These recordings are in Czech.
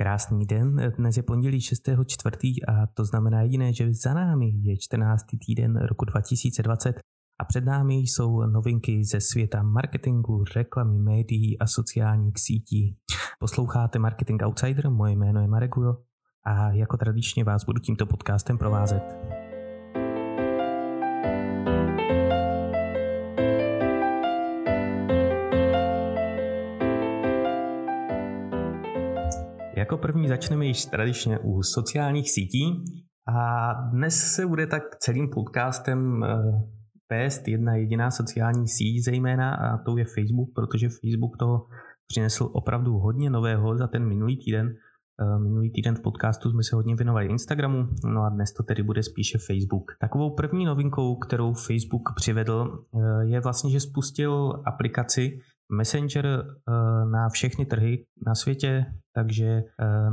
Krásný den, dnes je pondělí 6.4. a to znamená jediné, že za námi je 14. týden roku 2020 a před námi jsou novinky ze světa marketingu, reklamy, médií a sociálních sítí. Posloucháte Marketing Outsider, moje jméno je Marek Ujo a jako tradičně vás budu tímto podcastem provázet. Jako první začneme již tradičně u sociálních sítí a dnes se bude tak celým podcastem eh, vést jedna jediná sociální síť zejména a to je Facebook, protože Facebook toho přinesl opravdu hodně nového za ten minulý týden. Eh, minulý týden v podcastu jsme se hodně věnovali Instagramu, no a dnes to tedy bude spíše Facebook. Takovou první novinkou, kterou Facebook přivedl, eh, je vlastně, že spustil aplikaci, Messenger eh, na všechny trhy na světě, takže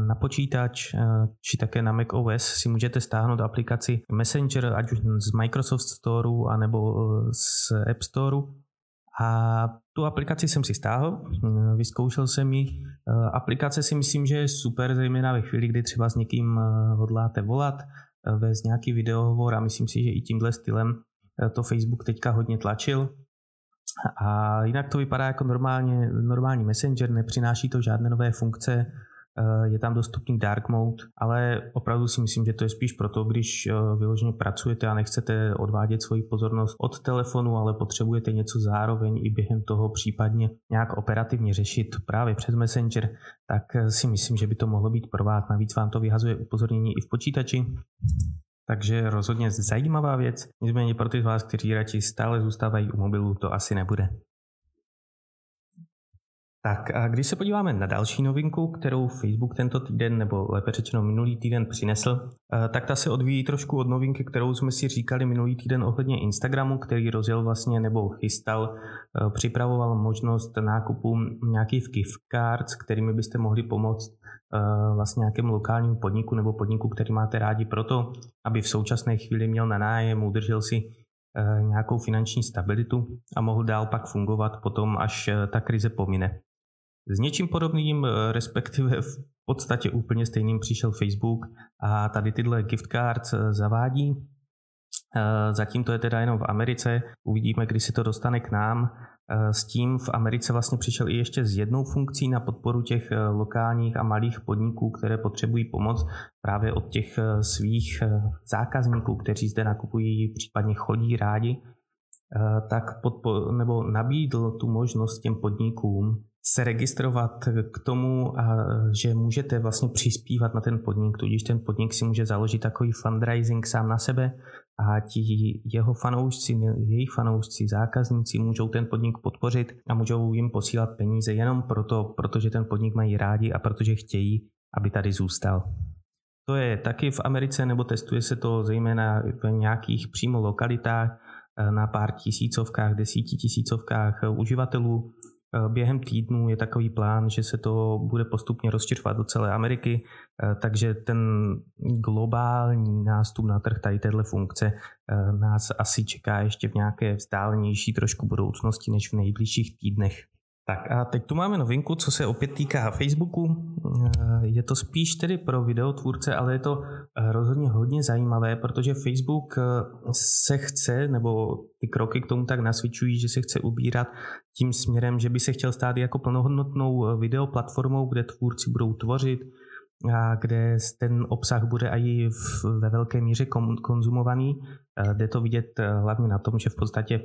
na počítač či také na Mac OS si můžete stáhnout aplikaci Messenger ať už z Microsoft Store anebo z App Store. A tu aplikaci jsem si stáhl, vyzkoušel jsem ji. Aplikace si myslím, že je super, zejména ve chvíli, kdy třeba s někým hodláte volat, vést nějaký videohovor a myslím si, že i tímhle stylem to Facebook teďka hodně tlačil a jinak to vypadá jako normálně, normální messenger, nepřináší to žádné nové funkce, eh, je tam dostupný dark mode, ale opravdu si myslím, že to je spíš proto, když eh, vyloženě pracujete a nechcete odvádět svoji pozornost od telefonu, ale potřebujete něco zároveň i během toho případně nějak operativně řešit právě přes Messenger, tak eh, si myslím, že by to mohlo být pro vás. Navíc vám to vyhazuje upozornění i v počítači, takže rozhodně zajímavá věc, nicméně pro ty z vás, kteří radši stále zůstávají u mobilu, to asi nebude. Tak a když se podíváme na další novinku, kterou Facebook tento týden, nebo lépe řečeno minulý týden přinesl, eh, tak ta se odvíjí trošku od novinky, kterou jsme si říkali minulý týden ohledně Instagramu, který rozjel vlastně nebo chystal, eh, připravoval možnost nákupu nějakých gift cards, kterými byste mohli pomoct eh, vlastně nějakému lokálnímu podniku nebo podniku, který máte rádi proto, aby v současné chvíli měl na nájem, udržel si nějakou finanční stabilitu a mohl dál pak fungovat potom, až ta krize pomine. S něčím podobným, eh, respektive v podstatě úplně stejným přišel Facebook a tady tyhle gift cards eh, zavádí. Eh, zatím to je teda jenom v Americe, uvidíme, kdy se to dostane k nám. S tím v Americe vlastně přišel i ještě s jednou funkcí na podporu těch lokálních a malých podniků, které potřebují pomoc právě od těch svých zákazníků, kteří zde nakupují, případně chodí rádi, tak podpo- nebo nabídl tu možnost těm podnikům se registrovat k tomu, že můžete vlastně přispívat na ten podnik, tudíž ten podnik si může založit takový fundraising sám na sebe a ti jeho fanoušci, jejich fanoušci, zákazníci můžou ten podnik podpořit a můžou jim posílat peníze jenom proto, protože ten podnik mají rádi a protože chtějí, aby tady zůstal. To je taky v Americe, nebo testuje se to zejména v nějakých přímo lokalitách na pár tisícovkách, desíti tisícovkách uživatelů během týdnu je takový plán, že se to bude postupně rozšiřovat do celé Ameriky, eh, takže ten globální nástup na trh tady téhle funkce eh, nás asi čeká ještě v nějaké vzdálenější trošku budoucnosti než v nejbližších týdnech. Tak a teď tu máme novinku, co se opět týká Facebooku. Eh, je to spíš tedy pro videotvůrce, ale je to eh, rozhodně hodně zajímavé, protože Facebook eh, se chce, nebo ty kroky k tomu tak nasvědčují, že se chce ubírat tím směrem, že by se chtěl stát jako plnohodnotnou videoplatformou, kde tvůrci budou tvořit, a kde ten obsah bude i ve velké míře konzumovaný. Jde to vidět hlavně na tom, že v podstatě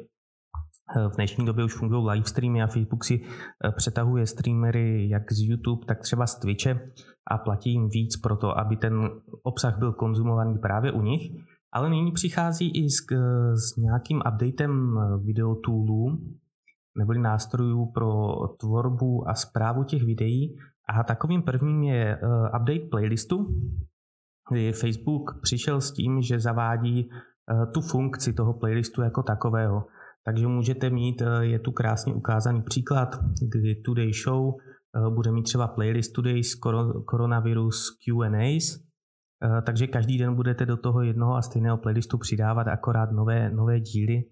v dnešní době už fungují live streamy a Facebook si eh, přetahuje streamery jak z YouTube, tak třeba z Twitche a platí jim víc pro to, aby ten obsah byl konzumovaný právě u nich. Ale nyní přichází i s, s nějakým updatem eh, videotoolů neboli nástrojů pro tvorbu a zprávu těch videí. A takovým prvním je eh, update playlistu, kdy Facebook přišel s tím, že zavádí tu funkci toho playlistu jako takového. Takže můžete mít, eh, je tu krásně ukázaný příklad, kdy Today Show eh, bude mít třeba playlist Today's Coronavirus Q&As, eh, takže každý den budete do toho jednoho a stejného playlistu přidávat akorát nové, nové díly,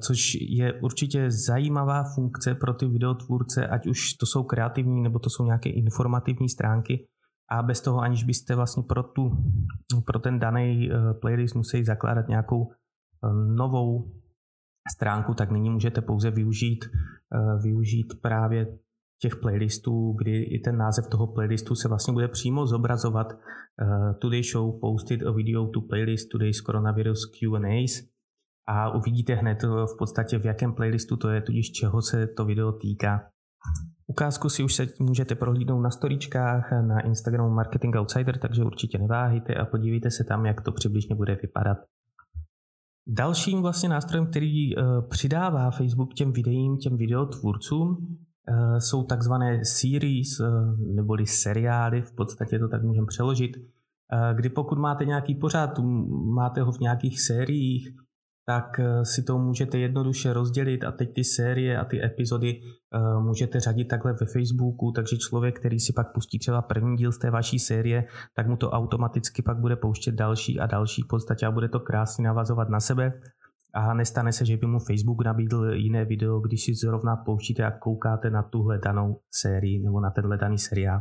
což je určitě zajímavá funkce pro ty videotvůrce, ať už to jsou kreativní nebo to jsou nějaké informativní stránky, a bez toho, aniž byste vlastně pro, tu, pro ten daný playlist museli zakládat nějakou novou stránku, tak nyní můžete pouze využít, využít právě těch playlistů, kdy i ten název toho playlistu se vlastně bude přímo zobrazovat uh, Today Show posted a video to playlist Today's Coronavirus Q&As a uvidíte hned v podstatě v jakém playlistu to je, tudíž čeho se to video týká. Ukázku si už se můžete prohlídnout na storičkách na Instagramu Marketing Outsider, takže určitě neváhejte a podívejte se tam, jak to přibližně bude vypadat. Dalším vlastně nástrojem, který uh, přidává Facebook těm videím, těm videotvůrcům, Eh, jsou takzvané series eh, neboli seriály, v podstatě to tak můžeme přeložit, eh, kdy pokud máte nějaký pořád, máte ho v nějakých sériích, tak si to můžete jednoduše rozdělit a teď ty série a ty epizody můžete řadit takhle ve Facebooku, takže člověk, který si pak pustí třeba první díl z té vaší série, tak mu to automaticky pak bude pouštět další a další v podstatě a bude to krásně navazovat na sebe a nestane se, že by mu Facebook nabídl jiné video, když si zrovna pouštíte a koukáte na tuhle danou sérii nebo na tenhle daný seriál.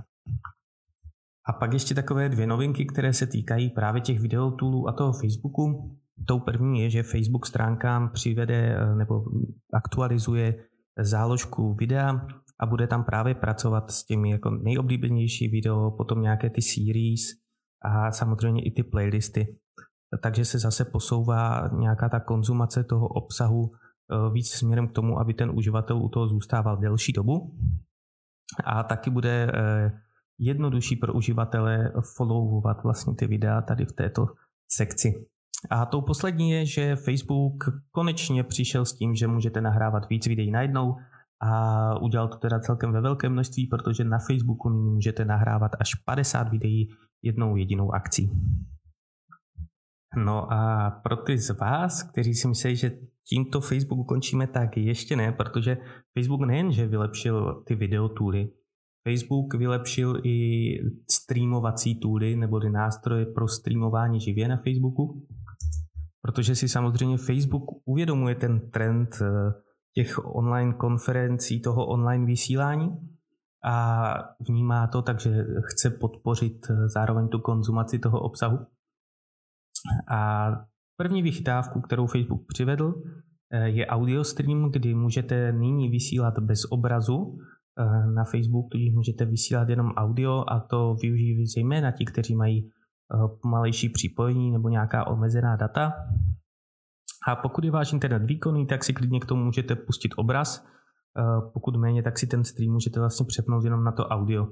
A pak ještě takové dvě novinky, které se týkají právě těch videotoolů a toho Facebooku. Tou první je, že Facebook stránkám přivede eh, nebo aktualizuje záložku videa a bude tam právě pracovat s těmi jako nejoblíbenější video, potom nějaké ty series a samozřejmě i ty playlisty takže se zase posouvá nějaká ta konzumace toho obsahu eh, víc směrem k tomu, aby ten uživatel u toho zůstával delší dobu. A taky bude eh, jednodušší pro uživatele followovat vlastně ty videa tady v této sekci. A tou poslední je, že Facebook konečně přišel s tím, že můžete nahrávat víc videí najednou a udělal to teda celkem ve velkém množství, protože na Facebooku můžete nahrávat až 50 videí jednou jedinou akcí. No a pro ty z vás, kteří si myslí, že tímto Facebook ukončíme, tak ještě ne, protože Facebook nejenže vylepšil ty videotooly, Facebook vylepšil i streamovací tooly nebo nástroje pro streamování živě na Facebooku, protože si samozřejmě Facebook uvědomuje ten trend eh, těch online konferencí, toho online vysílání a vnímá to, takže chce podpořit eh, zároveň tu konzumaci toho obsahu. A první vychytávku, kterou Facebook přivedl, eh, je audio stream, kdy můžete nyní vysílat bez obrazu na Facebook, tudíž můžete vysílat jenom audio a to využijí zejména ti, kteří mají pomalejší připojení nebo nějaká omezená data. A pokud je váš internet výkonný, tak si klidně k tomu můžete pustit obraz. Pokud méně, tak si ten stream můžete vlastně přepnout jenom na to audio.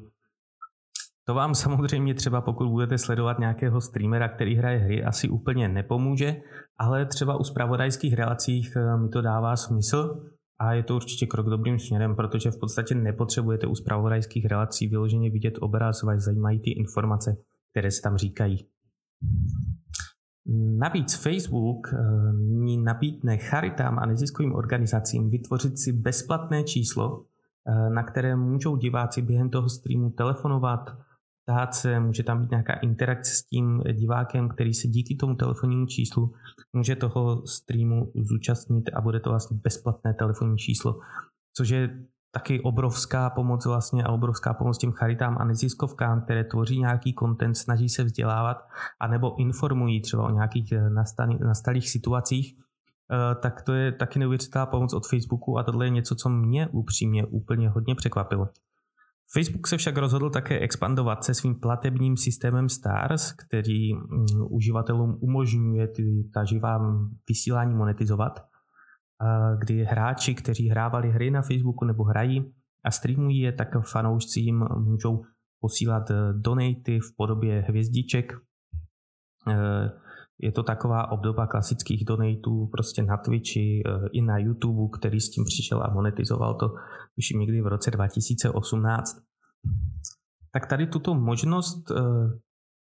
To vám samozřejmě třeba pokud budete sledovat nějakého streamera, který hraje hry, asi úplně nepomůže, ale třeba u spravodajských relacích eh, mi to dává smysl a je to určitě krok dobrým směrem, protože v podstatě nepotřebujete u spravodajských relací vyloženě vidět obraz, vás zajímají ty informace, které se tam říkají. Navíc Facebook eh, ní nabídne charitám a neziskovým organizacím vytvořit si bezplatné číslo, eh, na které můžou diváci během toho streamu telefonovat, ptát se, může tam být nějaká interakce s tím divákem, který se díky tomu telefonnímu číslu může toho streamu zúčastnit a bude to vlastně bezplatné telefonní číslo, což je taky obrovská pomoc vlastně a obrovská pomoc těm charitám a neziskovkám, které tvoří nějaký content, snaží se vzdělávat anebo informují třeba o nějakých nastalých situacích, eh, tak to je taky neuvěřitelná pomoc od Facebooku a tohle je něco, co mě upřímně úplně hodně překvapilo. Facebook se však rozhodl také expandovat se svým platebním systémem Stars, který mm, uživatelům umožňuje ta živá vysílání monetizovat, kdy hráči, kteří hrávali hry na Facebooku nebo hrají a streamují je, tak fanoušci jim můžou posílat eh, donaty v podobě hvězdiček. Eh, je to taková obdoba klasických donatů prostě na Twitchi eh, i na YouTube, který s tím přišel a monetizoval to už někdy v roce 2018. Tak tady tuto možnost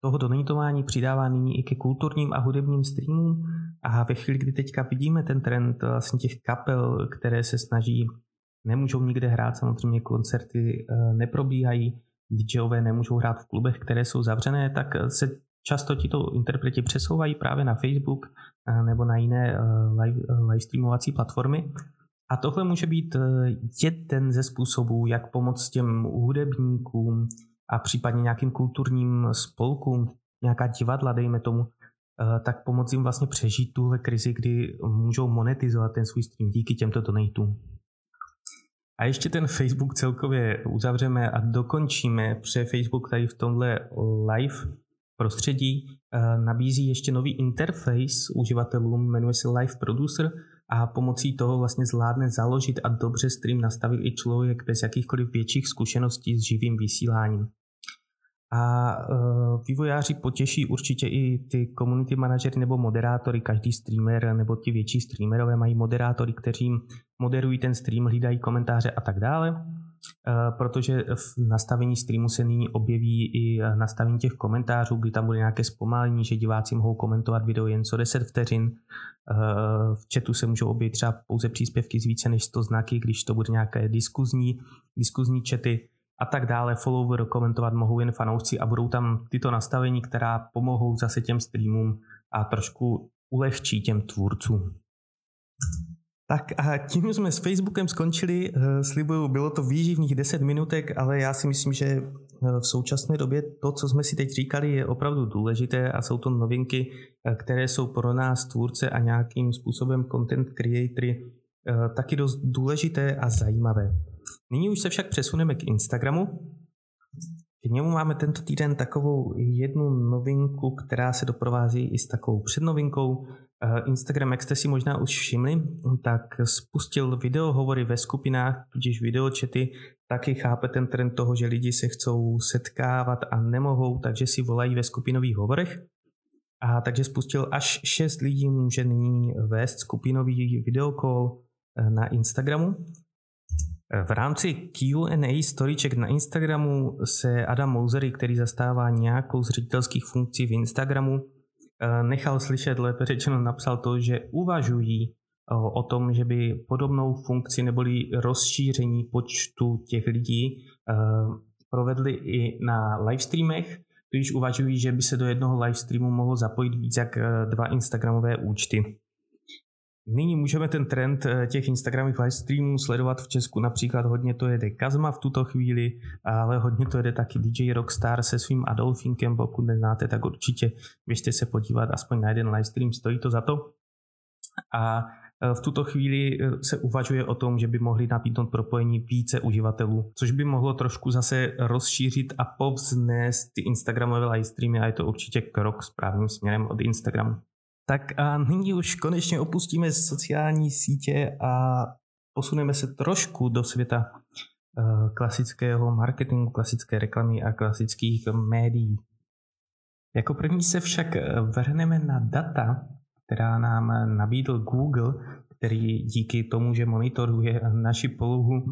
eh, toho donatování přidává nyní i ke kulturním a hudebním streamům. A ve chvíli, kdy teďka vidíme ten trend vlastně těch kapel, které se snaží, nemůžou nikde hrát, samozřejmě koncerty eh, neprobíhají, DJové nemůžou hrát v klubech, které jsou zavřené, tak se často tito interpreti přesouvají právě na Facebook eh, nebo na jiné live, streamovací platformy. A tohle může být eh, jeden ze způsobů, jak pomoct těm hudebníkům a případně nějakým kulturním spolkům, nějaká divadla, dejme tomu, tak pomoct jim vlastně přežít tuhle krizi, kdy můžou monetizovat ten svůj stream díky těmto donatům. A ještě ten Facebook celkově uzavřeme a dokončíme, protože Facebook tady v tomhle live prostředí eh, nabízí ještě nový interface uživatelům, jmenuje se Live Producer a pomocí toho vlastně zvládne založit a dobře stream nastavit i člověk bez jakýchkoliv větších zkušeností s živým vysíláním. A uh, vývojáři potěší určitě i ty community manažery nebo moderátory. Každý streamer nebo ti větší streamerové mají moderátory, kteří moderují ten stream, hlídají komentáře a tak dále. Uh, protože v nastavení streamu se nyní objeví i nastavení těch komentářů, kdy tam bude nějaké zpomalení, že diváci mohou komentovat video jen co 10 vteřin. Uh, v chatu se můžou objevit třeba pouze příspěvky z více než 100 znaky, když to bude nějaké diskuzní, diskuzní chaty a tak dále. Follower komentovat mohou jen fanoušci a budou tam tyto nastavení, která pomohou zase těm streamům a trošku ulehčí těm tvůrcům. Tak a tím jsme s Facebookem skončili. Eh, slibuju, bylo to výživných 10 minutek, ale já si myslím, že eh, v současné době to, co jsme si teď říkali, je opravdu důležité a jsou to novinky, eh, které jsou pro nás tvůrce a nějakým způsobem content creatory taky dost důležité a zajímavé. Nyní už se však přesuneme k Instagramu. K němu máme tento týden takovou jednu novinku, která se doprovází i s takovou přednovinkou. Eh, Instagram, jak jste si možná už všimli, tak spustil videohovory ve skupinách, tudíž videočety, taky chápe ten trend toho, že lidi se chcou setkávat a nemohou, takže si volají ve skupinových hovorech. A takže spustil až 6 lidí může nyní vést skupinový videokol eh, na Instagramu. V rámci Q&A storyček na Instagramu se Adam Mousery, který zastává nějakou z ředitelských funkcí v Instagramu, eh, nechal slyšet, lépe řečeno napsal to, že uvažují eh, o tom, že by podobnou funkci neboli rozšíření počtu těch lidí eh, provedli i na livestreamech, když uvažují, že by se do jednoho livestreamu mohlo zapojit víc jak dva Instagramové účty. Nyní můžeme ten trend eh, těch Instagramových livestreamů sledovat v Česku. Například hodně to jede Kazma v tuto chvíli, ale hodně to jede taky DJ Rockstar se svým Adolfinkem. Pokud neznáte, tak určitě běžte se podívat aspoň na jeden livestream, stojí to za to. A eh, v tuto chvíli eh, se uvažuje o tom, že by mohli nabídnout propojení více uživatelů, což by mohlo trošku zase rozšířit a povznést ty Instagramové livestreamy a je to určitě krok správným směrem od Instagramu. Tak a nyní už konečně opustíme sociální sítě a posuneme se trošku do světa eh, klasického marketingu, klasické reklamy a klasických médií. Jako první se však eh, vrhneme na data, která nám nabídl Google, který díky tomu, že monitoruje naši polohu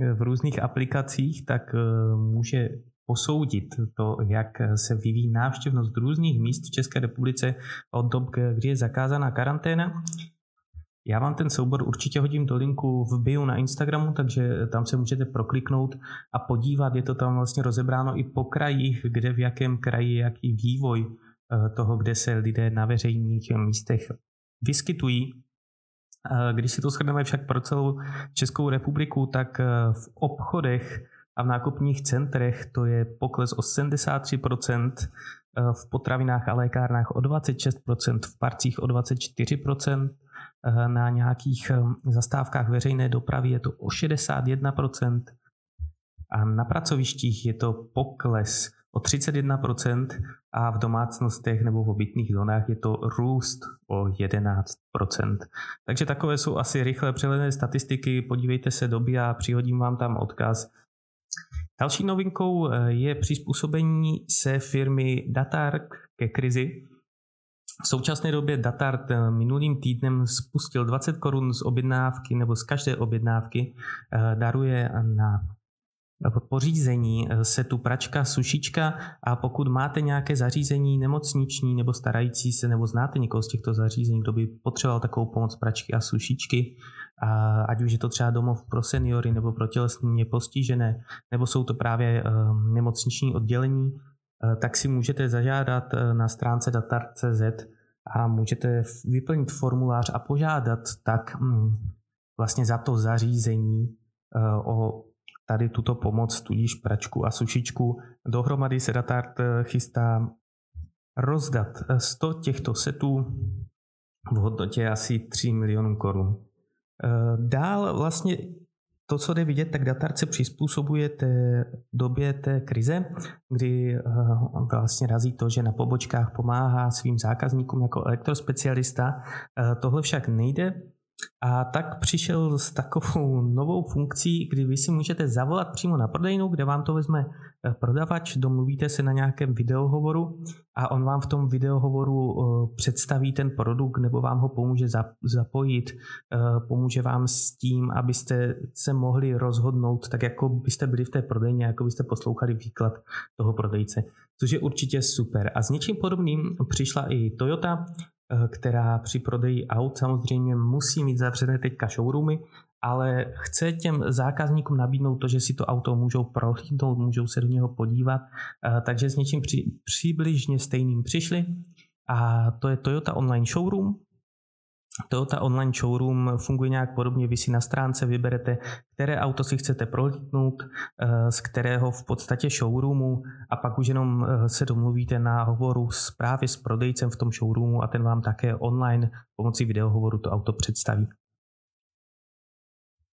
eh, v různých aplikacích, tak může posoudit to, jak se vyvíjí návštěvnost různých míst v České republice od dob, kdy je zakázaná karanténa. Já vám ten soubor určitě hodím do linku v bio na Instagramu, takže tam se můžete prokliknout a podívat. Je to tam vlastně rozebráno i po krajích, kde v jakém kraji jaký vývoj eh, toho, kde se lidé na veřejných místech vyskytují. Eh, když si to shrneme však pro celou Českou republiku, tak eh, v obchodech a v nákupních centrech to je pokles o 73%, eh, v potravinách a lékárnách o 26%, v parcích o 24%, eh, na nějakých eh, zastávkách veřejné dopravy je to o 61% a na pracovištích je to pokles o 31% a v domácnostech nebo v obytných zónách je to růst o 11%. Takže takové jsou asi rychle přehledné statistiky, podívejte se doby a přihodím vám tam odkaz Další novinkou eh, je přizpůsobení se firmy Datark ke krizi. V současné době Datart eh, minulým týdnem spustil 20 korun z objednávky nebo z každé objednávky eh, daruje na pořízení setu pračka, sušička a pokud máte nějaké zařízení nemocniční nebo starající se nebo znáte někoho z těchto zařízení, kdo by potřeboval takovou pomoc pračky a sušičky, a ať už je to třeba domov pro seniory nebo pro tělesně postižené, nebo jsou to právě ehm, nemocniční oddělení, eh, tak si můžete zažádat eh, na stránce datar.cz a můžete vyplnit formulář a požádat tak mm, vlastně za to zařízení eh, o tady tuto pomoc, tudíž pračku a sušičku. Dohromady se Datart chystá rozdat 100 těchto setů v hodnotě asi 3 milionů korun. Dál vlastně to, co jde vidět, tak Datart se přizpůsobuje té době té krize, kdy eh, vlastně razí to, že na pobočkách pomáhá svým zákazníkům jako elektrospecialista. Eh, tohle však nejde, a tak přišel s takovou novou funkcí, kdy vy si můžete zavolat přímo na prodejnu, kde vám to vezme eh, prodavač, domluvíte se na nějakém videohovoru a on vám v tom videohovoru eh, představí ten produkt nebo vám ho pomůže zapojit, eh, pomůže vám s tím, abyste se mohli rozhodnout tak, jako byste byli v té prodejně, jako byste poslouchali výklad toho prodejce, což je určitě super. A s něčím podobným přišla i Toyota, která při prodeji aut samozřejmě musí mít zavřené teďka showroomy, ale chce těm zákazníkům nabídnout to, že si to auto můžou prohlídnout, můžou se do něho podívat, eh, takže s něčím při, přibližně stejným přišli. A to je Toyota Online Showroom, Toyota Online Showroom funguje nějak podobně, vy si na stránce vyberete, které auto si chcete prohlídnout, eh, z kterého v podstatě showroomu a pak už jenom eh, se domluvíte na hovoru s právě s prodejcem v tom showroomu a ten vám také online pomocí videohovoru to auto představí.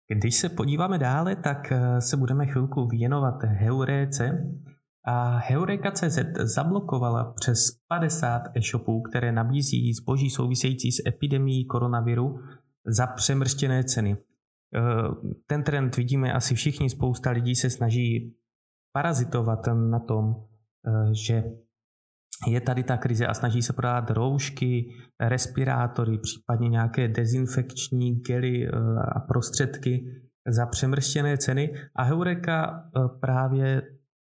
Když se podíváme dále, tak eh, se budeme chvilku věnovat Heuréce, a Heureka.cz zablokovala přes 50 e-shopů, které nabízí zboží související s epidemií koronaviru za přemrštěné ceny. E, ten trend vidíme asi všichni, spousta lidí se snaží parazitovat na tom, e, že je tady ta krize a snaží se prodávat roušky, respirátory, případně nějaké dezinfekční gely e, a prostředky za přemrštěné ceny. A Heureka právě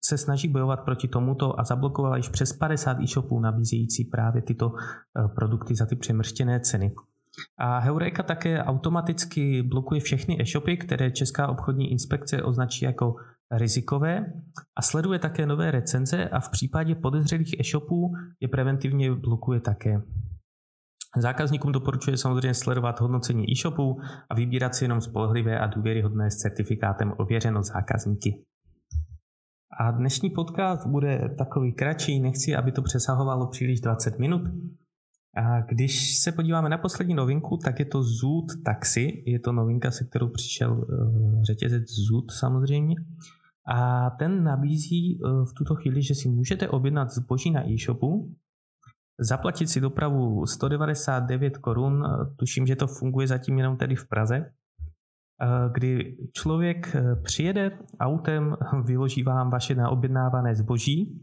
se snaží bojovat proti tomuto a zablokovala již přes 50 e-shopů nabízející právě tyto eh, produkty za ty přemrštěné ceny. A Heureka také automaticky blokuje všechny e-shopy, které Česká obchodní inspekce označí jako rizikové a sleduje také nové recenze a v případě podezřelých e-shopů je preventivně blokuje také. Zákazníkům doporučuje samozřejmě sledovat hodnocení e-shopů a vybírat si jenom spolehlivé a důvěryhodné s certifikátem ověřeno zákazníky. A dnešní podcast bude takový kratší, nechci, aby to přesahovalo příliš 20 minut. A když se podíváme na poslední novinku, tak je to Zoot Taxi. Je to novinka, se kterou přišel uh, řetězec Zoot samozřejmě. A ten nabízí uh, v tuto chvíli, že si můžete objednat zboží na e-shopu, zaplatit si dopravu 199 korun, tuším, že to funguje zatím jenom tedy v Praze, Eh, kdy člověk eh, přijede autem, vyloží vám vaše naobjednávané zboží,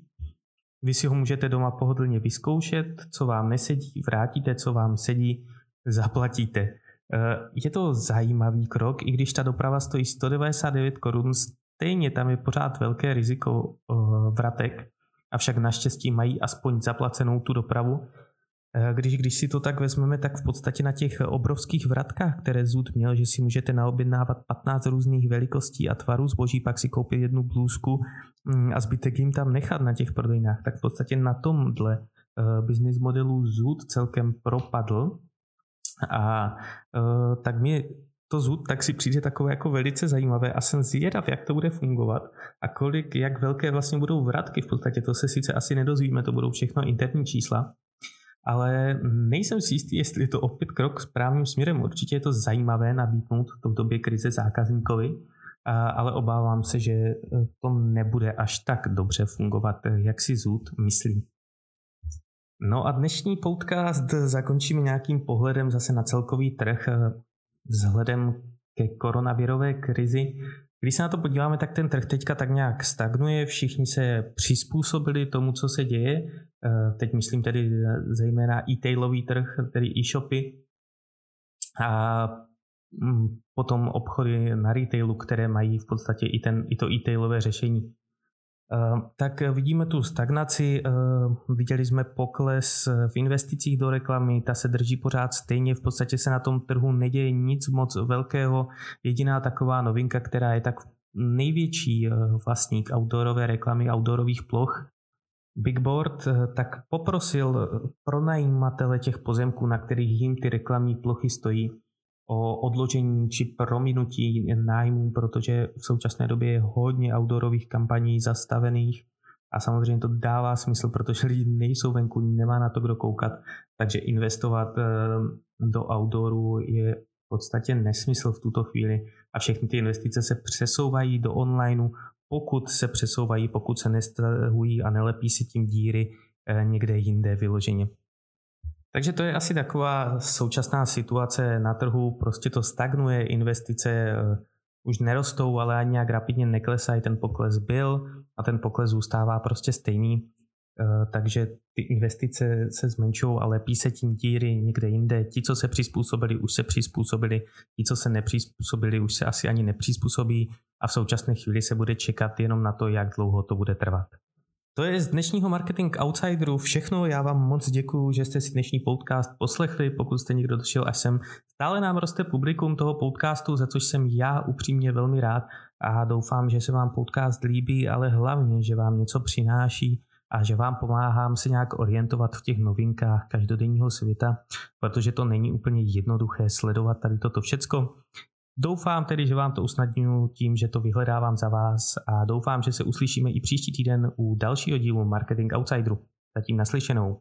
vy si ho můžete doma pohodlně vyzkoušet, co vám nesedí, vrátíte, co vám sedí, zaplatíte. Eh, je to zajímavý krok, i když ta doprava stojí 199 korun, stejně tam je pořád velké riziko vratek, avšak naštěstí mají aspoň zaplacenou tu dopravu, Eh, když, když si to tak vezmeme, tak v podstatě na těch obrovských vratkách, které Zud měl, že si můžete naobjednávat 15 různých velikostí a tvarů zboží, pak si koupit jednu blůzku mm, a zbytek jim tam nechat na těch prodejnách, tak v podstatě na tomhle uh, business modelu Zud celkem propadl. A uh, tak mě to Zud tak si přijde takové jako velice zajímavé a jsem zvědav, jak to bude fungovat a kolik, jak velké vlastně budou vratky v podstatě, to se sice asi nedozvíme, to budou všechno interní čísla, ale nejsem si jistý, jestli je to opět krok správným směrem. Určitě je to zajímavé nabídnout v době krize zákazníkovi, ale obávám se, že e, to nebude až tak dobře fungovat, e, jak si Zud myslí. No a dnešní podcast zakončíme nějakým pohledem zase na celkový trh e, vzhledem ke koronavirové krizi. Když se na to podíváme, tak ten trh teďka tak nějak stagnuje, všichni se přizpůsobili tomu, co se děje. Eh, teď myslím tedy zejména e-tailový trh, tedy e-shopy a mm, potom obchody na retailu, které mají v podstatě i, ten, i to e-tailové řešení. Eh, tak vidíme tu stagnaci, eh, viděli jsme pokles v investicích do reklamy, ta se drží pořád stejně, v podstatě se na tom trhu neděje nic moc velkého. Jediná taková novinka, která je tak největší vlastník outdoorové reklamy, outdoorových ploch, Bigboard tak poprosil pronajímatele těch pozemků, na kterých jim ty reklamní plochy stojí, o odložení či prominutí nájmů, protože v současné době je hodně outdoorových kampaní zastavených a samozřejmě to dává smysl, protože lidi nejsou venku, nemá na to kdo koukat, takže investovat eh, do outdooru je v podstatě nesmysl v tuto chvíli a všechny ty investice se přesouvají do onlineu, pokud se přesouvají, pokud se nestahují a nelepí si tím díry eh, někde jinde vyloženě. Takže to je asi taková současná situace na trhu, prostě to stagnuje, investice eh, už nerostou, ale ani nějak rapidně neklesají, ten pokles byl a ten pokles zůstává prostě stejný, eh, takže ty investice se zmenšují a lepí se tím díry někde jinde. Ti, co se přizpůsobili, už se přizpůsobili, ti, co se nepřizpůsobili, už se asi ani nepřizpůsobí. A v současné chvíli se bude čekat jenom na to, jak dlouho to bude trvat. To je z dnešního Marketing Outsideru všechno. Já vám moc děkuji, že jste si dnešní podcast poslechli. Pokud jste někdo došel až sem, stále nám roste publikum toho podcastu, za což jsem já upřímně velmi rád a doufám, že se vám podcast líbí, ale hlavně, že vám něco přináší a že vám pomáhám se nějak orientovat v těch novinkách každodenního světa, protože to není úplně jednoduché sledovat tady toto všecko. Doufám tedy, že vám to usnadňuji tím, že to vyhledávám za vás a doufám, že se uslyšíme i příští týden u dalšího dílu Marketing Outsideru. Zatím naslyšenou.